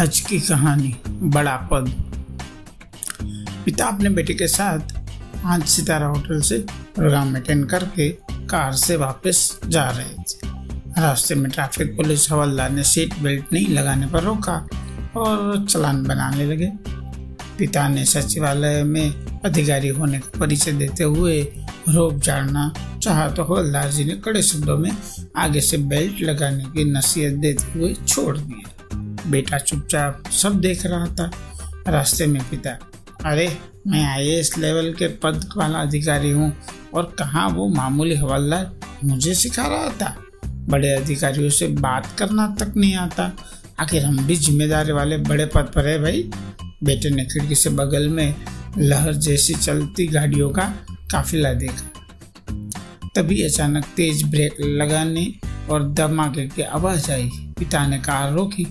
आज की कहानी बड़ा पद पिता अपने बेटे के साथ पाँच सितारा होटल से प्रोग्राम अटेंड करके कार से वापस जा रहे थे। रास्ते में ट्रैफ़िक पुलिस हवलदार ने सीट बेल्ट नहीं लगाने पर रोका और चलान बनाने लगे। पिता ने सचिवालय में अधिकारी होने का परिचय देते हुए रोक झाड़ना चाहा तो हवलदार जी ने कड़े शब्दों में आगे से बेल्ट लगाने की नसीहत देते हुए छोड़ दिया। बेटा चुपचाप सब देख रहा था रास्ते में पिता। अरे, मैं आई लेवल के पद वाला अधिकारी हूँ और कहा वो मामूली हवलदार मुझे सिखा रहा था? बड़े अधिकारियों से बात करना तक नहीं आता। आखिर हम भी ज़िम्मेदारी वाले बड़े पद पर है भाई। बेटे ने खिड़की से बगल में लहर जैसी चलती गाड़ियों का काफिला देखा। तभी अचानक तेज ब्रेक लगाने और धमाके की आवाज़ आई। पिता ने कार रोकी।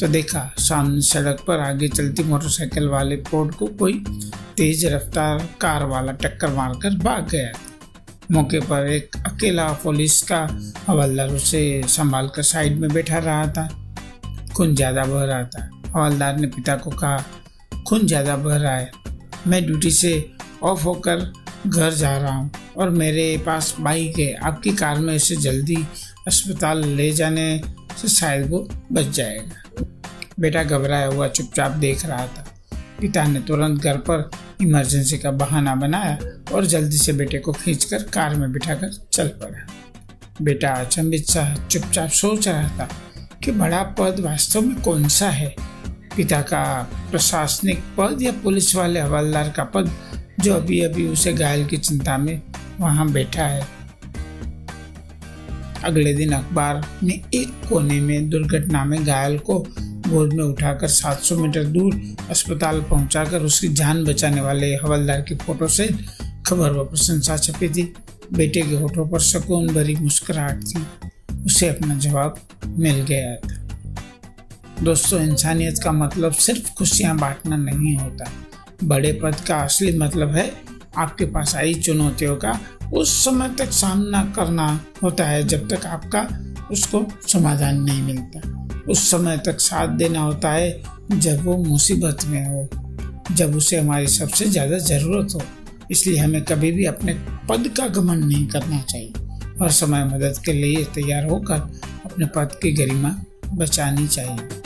तो देखा, सामने सड़क पर आगे चलती मोटरसाइकिल वाले पोर्ट को कोई तेज रफ्तार कार वाला टक्कर मारकर भाग गया। मौके पर एक अकेला पुलिस का हवलदार उसे संभाल कर साइड में बैठा रहा था। खून ज़्यादा बह रहा था। हवलदार ने पिता को कहा, खून ज़्यादा बह रहा है। मैं ड्यूटी से ऑफ़ होकर घर जा रहा हूँ और मेरे पास बाइक है। आपकी कार में इसे जल्दी अस्पताल ले जाने से शायद वो बच जाएगा। बेटा घबराया हुआ, चुपचाप देख रहा था। पिता ने तुरंत घर पर इमरजेंसी का बहाना बनाया और जल्दी से बेटे को खींचकर कार में बिठाकर चल पड़ा। बेटा अचंभित सा चुपचाप सोच रहा था कि बड़ा पद वास्तव में कौन सा है। पिता का प्रशासनिक पद या पुलिस वाले हवलदार का पद जो अभी अभी उसे घायल की चिंता में वहाँ बैठा है। अगले दिन अखबार ने एक कोने में दुर्घटना में घायल को गोद में उठाकर 700 मीटर दूर अस्पताल पहुंचाकर उसकी जान बचाने वाले हवलदार की फ़ोटो से खबर व प्रशंसा छपी थी। बेटे के होठों पर सुकून भरी मुस्कुराहट थी। उसे अपना जवाब मिल गया था। दोस्तों, इंसानियत का मतलब सिर्फ़ खुशियाँ बांटना नहीं होता। बड़े पद का असली मतलब है आपके पास आई चुनौतियों का उस समय तक सामना करना होता है, जब तक आपका उसको समाधान नहीं मिलता। उस समय तक साथ देना होता है, जब वो मुसीबत में हो, जब उसे हमारी सबसे ज़्यादा ज़रूरत हो। इसलिए हमें कभी भी अपने पद का घमंड नहीं करना चाहिए। हर समय मदद के लिए तैयार होकर अपने पद की गरिमा बचानी चाहिए।